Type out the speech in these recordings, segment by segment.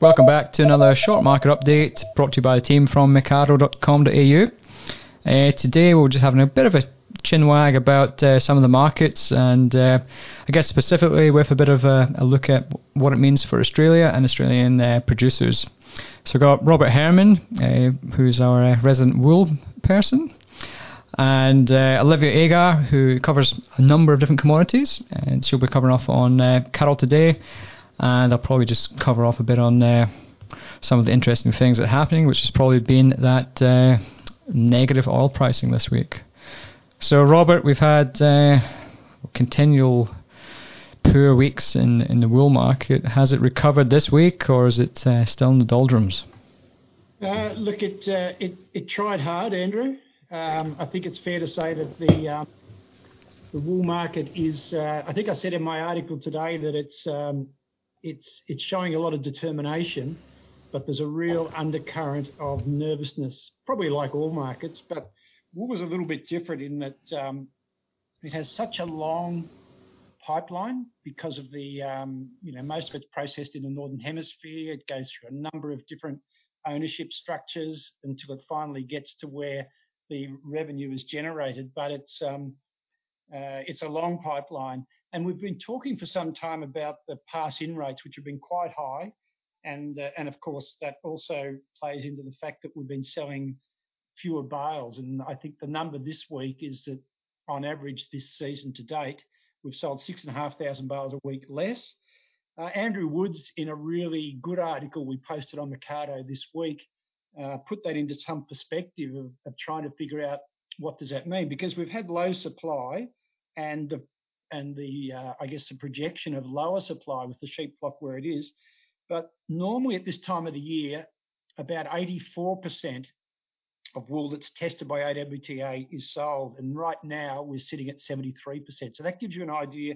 Welcome back to another short market update brought to you by the team from Mecardo.com.au. Uh, today we're just having a bit of a chinwag about uh, some of the markets and uh, I guess specifically with a bit of a, a, look at what it means for Australia and Australian uh, producers. So we've got Robert Herrmann, uh, who's our uh, resident wool person, and uh, Olivia Agar, who covers a number of different commodities, and she'll be covering off on cattle today, and I'll probably just cover off a bit on uh, some of the interesting things that are happening, which has probably been that uh, negative oil pricing this week. So, Robert, we've had uh, continual poor weeks in, in the wool market. Has it recovered this week, or is it uh, still in the doldrums? look, it, it it tried hard, Andrew. Um, I think it's fair to say that the um, the wool market is. Uh, I think I said in my article today that it's um, it's it's showing a lot of determination, but there's a real undercurrent of nervousness, probably like all markets. But wool was a little bit different in that um, it has such a long pipeline because of the um, you know most of it's processed in the northern hemisphere. It goes through a number of different ownership structures until it finally gets to where the revenue is generated, but it's um, uh, it's a long pipeline. And we've been talking for some time about the pass-in rates, which have been quite high, and uh, and of course that also plays into the fact that we've been selling fewer bales. And I think the number this week is that on average this season to date, we've sold six and a half thousand bales a week less. Uh, Andrew Woods, in a really good article we posted on Mecardo this week, uh, put that into some perspective of, trying to figure out what does that mean because we've had low supply and the and the uh, I guess the projection of lower supply with the sheep flock where it is, but normally at this time of the year, about 84% of wool that's tested by AWTA is sold, and right now we're sitting at 73%. So that gives you an idea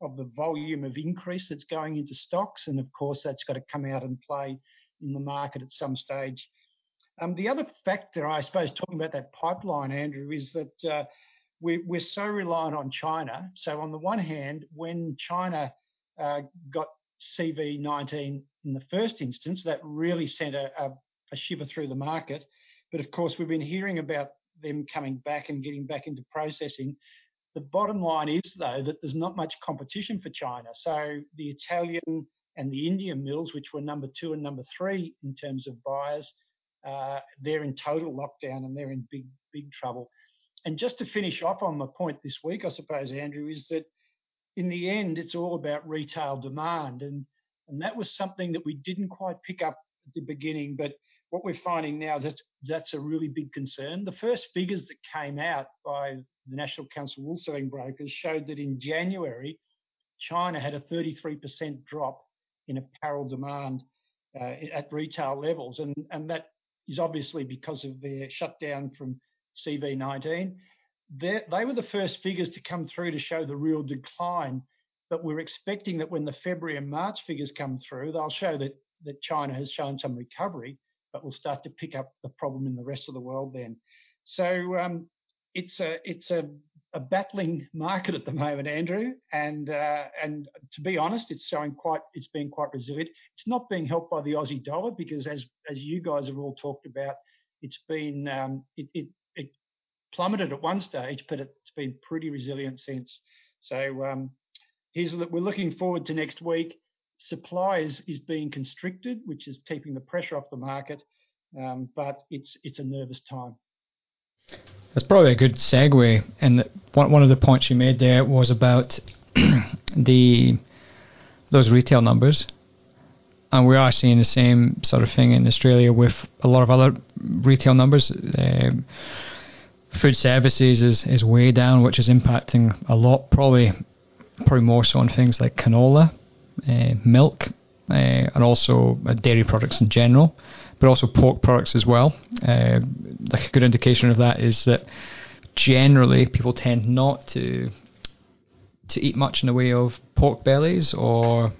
of the volume of increase that's going into stocks, and of course that's got to come out and play in the market at some stage. Um, the other factor, I suppose, talking about that pipeline, Andrew, is that uh, we, are so reliant on China. So, on the one hand, when China uh, got CV19 in the first instance, that really sent a, a, a, shiver through the market. But of course, we've been hearing about them coming back and getting back into processing. The bottom line is, though, that there's not much competition for China. So, the Italian and the Indian mills, which were number two and number three in terms of buyers, uh, they're in total lockdown and they're in big, big trouble. And just to finish off on my point this week, I suppose, Andrew, is that in the end, it's all about retail demand. And, and that was something that we didn't quite pick up at the beginning, but what we're finding now that that's a really big concern. The first figures that came out by the National Council of Wool Selling Brokers showed that in January, China had a 33% drop in apparel demand uh, at retail levels, and and that is obviously because of their shutdown from CV19. They're, they were the first figures to come through to show the real decline, but we're expecting that when the February and March figures come through, they'll show that, that China has shown some recovery, but we'll start to pick up the problem in the rest of the world then. So um, it's a it's a a battling market at the moment, Andrew, and uh, and to be honest, it's showing quite it's been quite resilient. It's not being helped by the Aussie dollar because, as as you guys have all talked about, it's been um, it, it plummeted at one stage, but it's been pretty resilient since. So um, here's we're looking forward to next week. Supply is, is being constricted, which is keeping the pressure off the market, um, but it's it's a nervous time. That's probably a good segue. And one one of the points you made there was about the those retail numbers, and we are seeing the same sort of thing in Australia with a lot of other retail numbers. Um, food services is, is way down, which is impacting a lot. Probably probably more so on things like canola, uh, milk, uh, and also uh, dairy products in general but also pork products as well. Uh, like a good indication of that is that generally people tend not to to eat much in the way of pork bellies or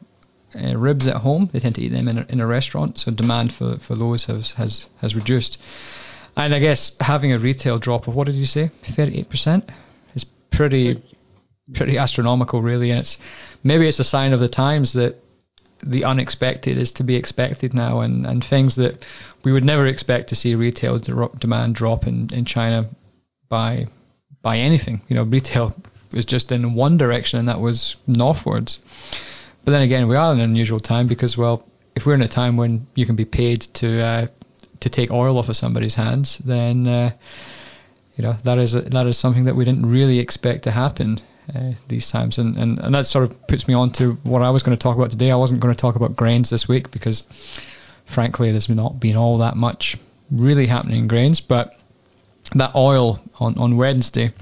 uh, ribs at home. They tend to eat them in a, in a restaurant, so demand for, for those has, has has reduced. And I guess having a retail drop of what did you say, thirty eight percent, is pretty pretty astronomical, really. And it's maybe it's a sign of the times that the unexpected is to be expected now, and, and things that we would never expect to see retail demand drop in, in China by by anything. You know, retail was just in one direction, and that was northwards. But then again, we are in an unusual time because, well, if we're in a time when you can be paid to uh, to take oil off of somebody's hands, then uh, you know that is that is something that we didn't really expect to happen uh, these times, and, and and that sort of puts me on to what I was going to talk about today. I wasn't going to talk about grains this week because, frankly, there's not been all that much really happening in grains, but that oil on on Wednesday.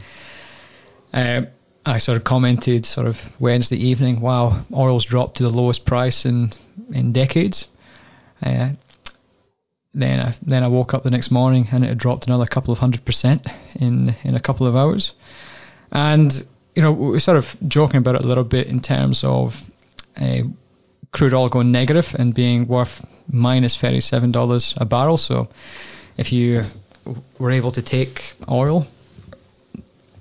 Uh, I sort of commented sort of Wednesday evening, wow, oil's dropped to the lowest price in in decades. Uh, then I then I woke up the next morning and it had dropped another couple of hundred percent in in a couple of hours, and you know we're sort of joking about it a little bit in terms of uh, crude oil going negative and being worth minus thirty seven dollars a barrel. So if you were able to take oil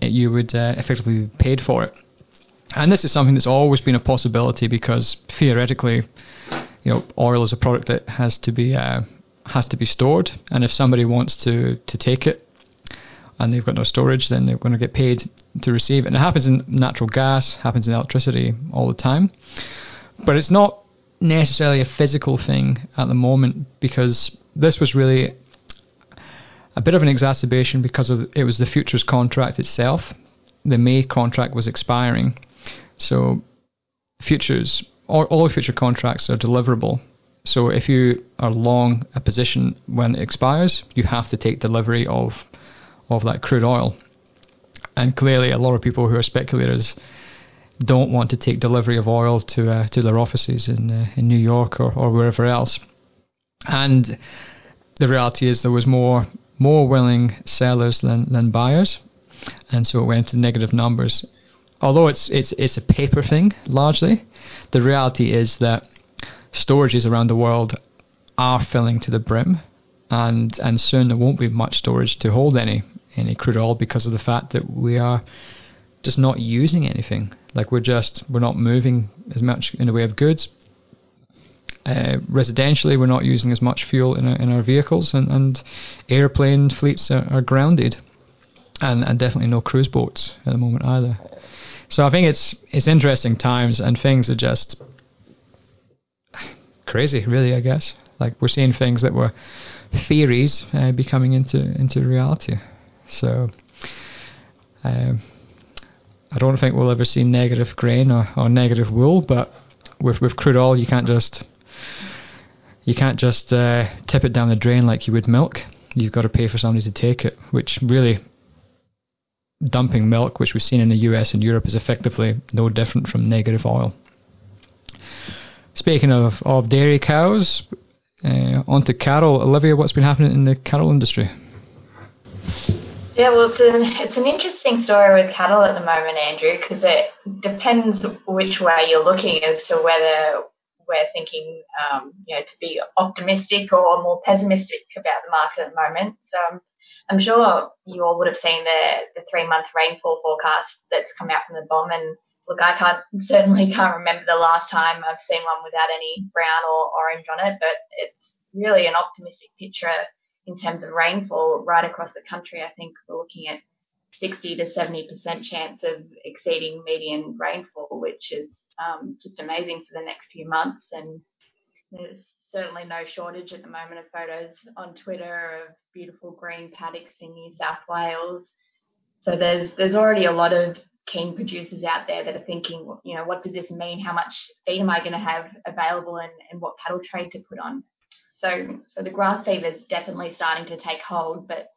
you would uh, effectively be paid for it. And this is something that's always been a possibility because theoretically, you know, oil is a product that has to be uh, has to be stored, and if somebody wants to to take it and they've got no storage, then they're going to get paid to receive it. And it happens in natural gas, happens in electricity all the time, but it's not necessarily a physical thing at the moment because this was really a bit of an exacerbation because of it was the futures contract itself. The May contract was expiring, so futures all, all future contracts are deliverable. So if you are long a position when it expires, you have to take delivery of of that crude oil. And clearly, a lot of people who are speculators don't want to take delivery of oil to uh, to their offices in uh, in New York or, or wherever else. And the reality is there was more more willing sellers than, than buyers, and so it went to negative numbers. Although it's it's it's a paper thing largely, the reality is that storages around the world are filling to the brim, and and soon there won't be much storage to hold any any crude oil because of the fact that we are just not using anything. Like we're just we're not moving as much in the way of goods. Uh, residentially, we're not using as much fuel in our, in our vehicles, and, and airplane fleets are, are grounded, and, and definitely no cruise boats at the moment either. So I think it's it's interesting times, and things are just crazy, really. I guess like we're seeing things that were theories uh, becoming into into reality. So um, I don't think we'll ever see negative grain or, or negative wool, but with with crude oil, you can't just you can't just uh, tip it down the drain like you would milk. You've got to pay for somebody to take it, which really dumping milk, which we've seen in the US and Europe, is effectively no different from negative oil. Speaking of, of dairy cows, uh, on to cattle. Olivia, what's been happening in the cattle industry? Yeah, well, it's an, it's an interesting story with cattle at the moment, Andrew, because it depends which way you're looking as to whether we're thinking, um, you know, to be optimistic or more pessimistic about the market at the moment. So um, I'm sure you all would have seen the, the three month rainfall forecast that's come out from the BOM. And look, I can't certainly can't remember the last time I've seen one without any brown or orange on it, but it's really an optimistic picture in terms of rainfall right across the country. I think we're looking at 60 to 70% chance of exceeding median rainfall, which is um, just amazing for the next few months. And there's certainly no shortage at the moment of photos on Twitter of beautiful green paddocks in New South Wales. So there's there's already a lot of keen producers out there that are thinking, you know, what does this mean? How much feed am I going to have available, and, and what cattle trade to put on? So so the grass fever is definitely starting to take hold, but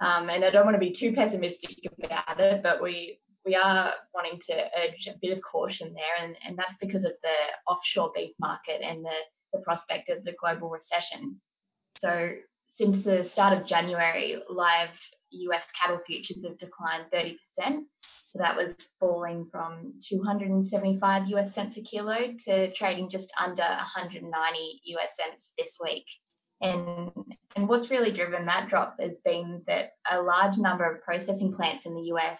um, and I don't want to be too pessimistic about it, but we we are wanting to urge a bit of caution there, and, and that's because of the offshore beef market and the, the prospect of the global recession. So since the start of January, live US cattle futures have declined 30%. So that was falling from 275 US cents a kilo to trading just under 190 US cents this week. And, and what's really driven that drop has been that a large number of processing plants in the US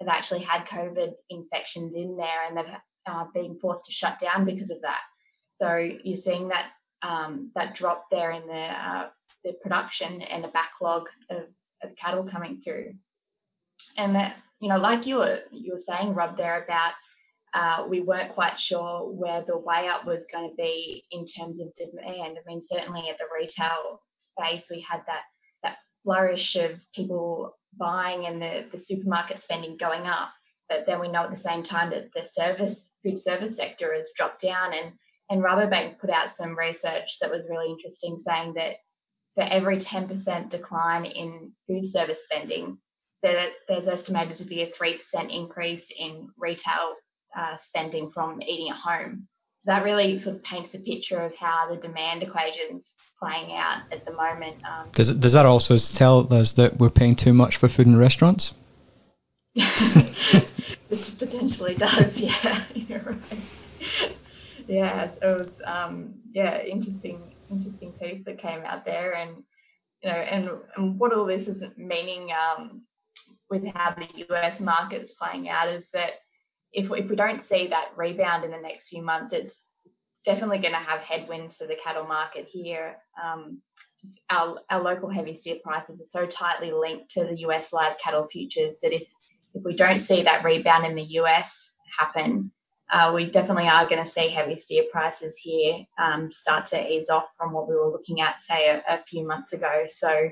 have actually had COVID infections in there and they've uh, been forced to shut down because of that. So you're seeing that um, that drop there in the uh, the production and the backlog of, of cattle coming through. And that you know, like you were you were saying, Rob, there about uh, we weren't quite sure where the way up was going to be in terms of demand. I mean, certainly at the retail space, we had that that flourish of people buying and the, the supermarket spending going up. But then we know at the same time that the service food service sector has dropped down and and Rabobank put out some research that was really interesting saying that for every 10% decline in food service spending, there's estimated to be a 3% increase in retail uh, spending from eating at home. So that really sort of paints the picture of how the demand equation's playing out at the moment. Um, does, does that also tell us that we're paying too much for food in restaurants? Which potentially does, yeah. Right. Yeah, it was um, yeah interesting interesting piece that came out there, and you know, and, and what all this is meaning um, with how the US market is playing out is that if if we don't see that rebound in the next few months, it's definitely going to have headwinds for the cattle market here. Um, our, our local heavy steer prices are so tightly linked to the US live cattle futures that if if we don't see that rebound in the US happen, uh, we definitely are going to see heavy steer prices here um, start to ease off from what we were looking at, say, a, a few months ago. So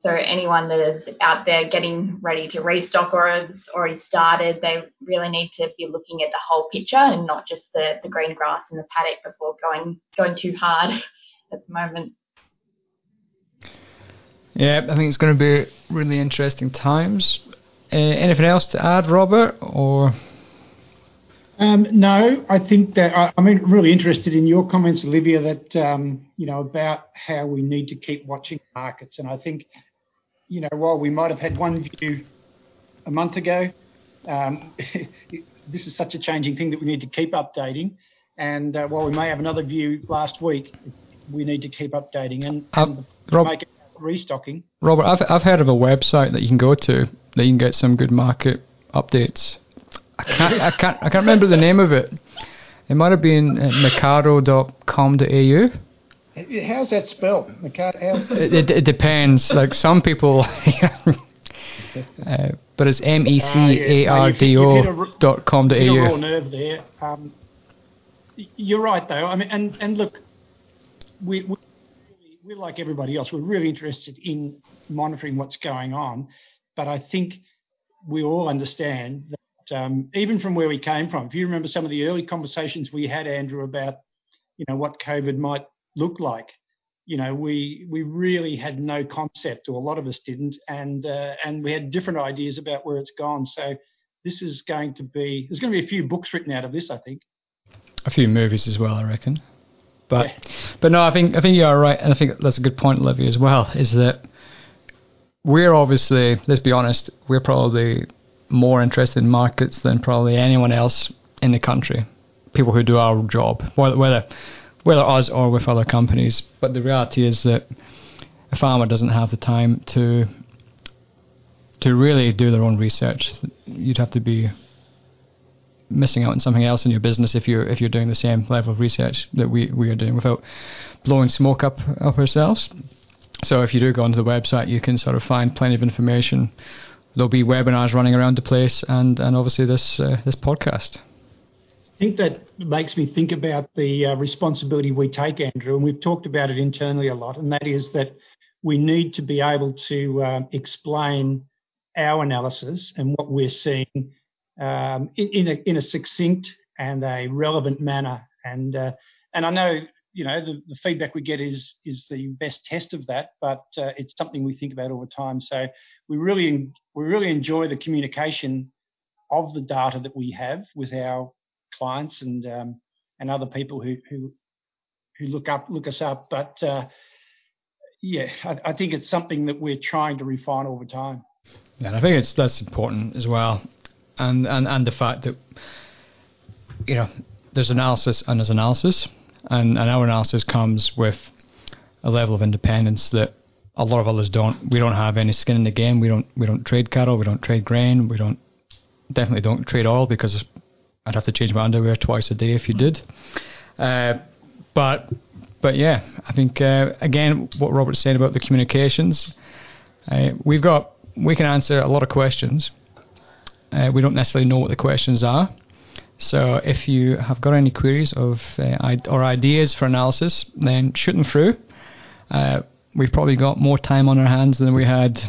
so anyone that is out there getting ready to restock or has already started, they really need to be looking at the whole picture and not just the, the green grass in the paddock before going going too hard at the moment. Yeah, I think it's going to be really interesting times. Uh, anything else to add, Robert? Or um, no, I think that I, am really interested in your comments, Olivia. That um, you know about how we need to keep watching markets, and I think you know, while we might have had one view a month ago, um, this is such a changing thing that we need to keep updating. And uh, while we may have another view last week, we need to keep updating and, and uh, Rob, make it restocking. Robert, I've, I've heard of a website that you can go to that you can get some good market updates. I can't, I can't, I can't remember the name of it. It might have been mercado.com.au. How's that spelled? It, it, it, depends. Like some people, uh, but it's M E C A R D O dot com dot au. nerve there. Um, you're right, though. I mean, and and look, we, we we're like everybody else. We're really interested in monitoring what's going on, but I think we all understand that um, even from where we came from. If you remember some of the early conversations we had, Andrew, about you know what COVID might look like. You know, we we really had no concept, or a lot of us didn't, and uh, and we had different ideas about where it's gone. So this is going to be there's going to be a few books written out of this, I think. A few movies as well, I reckon. But yeah. but no, I think I think you are right, and I think that's a good point, Olivia, as well. Is that we're obviously, let's be honest, we're probably more interested in markets than probably anyone else in the country. People who do our job, whether whether us or with other companies. But the reality is that a farmer doesn't have the time to to really do their own research. You'd have to be missing out on something else in your business if you're if you're doing the same level of research that we, we are doing without blowing smoke up up ourselves. So if you do go onto the website, you can sort of find plenty of information. There'll be webinars running around the place, and and obviously this uh, this podcast. I think that makes me think about the uh, responsibility we take, Andrew, and we've talked about it internally a lot, and that is that we need to be able to uh, explain our analysis and what we're seeing um, in, in, a, in, a, succinct and a relevant manner. And uh, and I know you know the, the, feedback we get is is the best test of that, but uh, it's something we think about all the time. So we really we really enjoy the communication of the data that we have with our clients and um, and other people who who who look up look us up. But uh, yeah, I, I, think it's something that we're trying to refine over time. Yeah, and I think it's that's important as well, and and and the fact that you know there's analysis and there's analysis, and and our analysis comes with a level of independence that a lot of others don't. We don't have any skin in the game. We don't we don't trade cattle. We don't trade grain. We don't definitely don't trade oil because I'd have to change my underwear twice a day if you did. Uh, but but yeah, I think uh, again what Robert said about the communications, uh, we've got we can answer a lot of questions. Uh, we don't necessarily know what the questions are. So if you have got any queries of uh, or ideas for analysis, then shoot them through. Uh, we've probably got more time on our hands than we had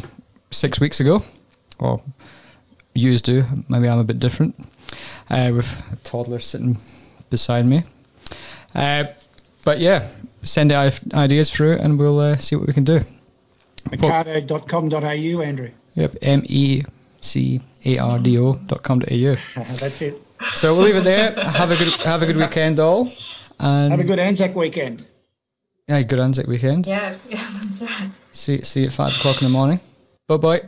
six weeks ago, or used to. Maybe I'm a bit different. Uh, with a toddler sitting beside me. Uh, but yeah, send i- ideas through and we'll uh, see what we can do. Mercado.com.au, Andrew. Yep, M E C A R D O dot com dot au. That's it. So we'll leave it there. Have a good have a good weekend, all. And Have a good Anzac weekend. yeah, good Anzac weekend. Yeah, yeah, that's right. See see you at five o'clock in the morning. Bye bye.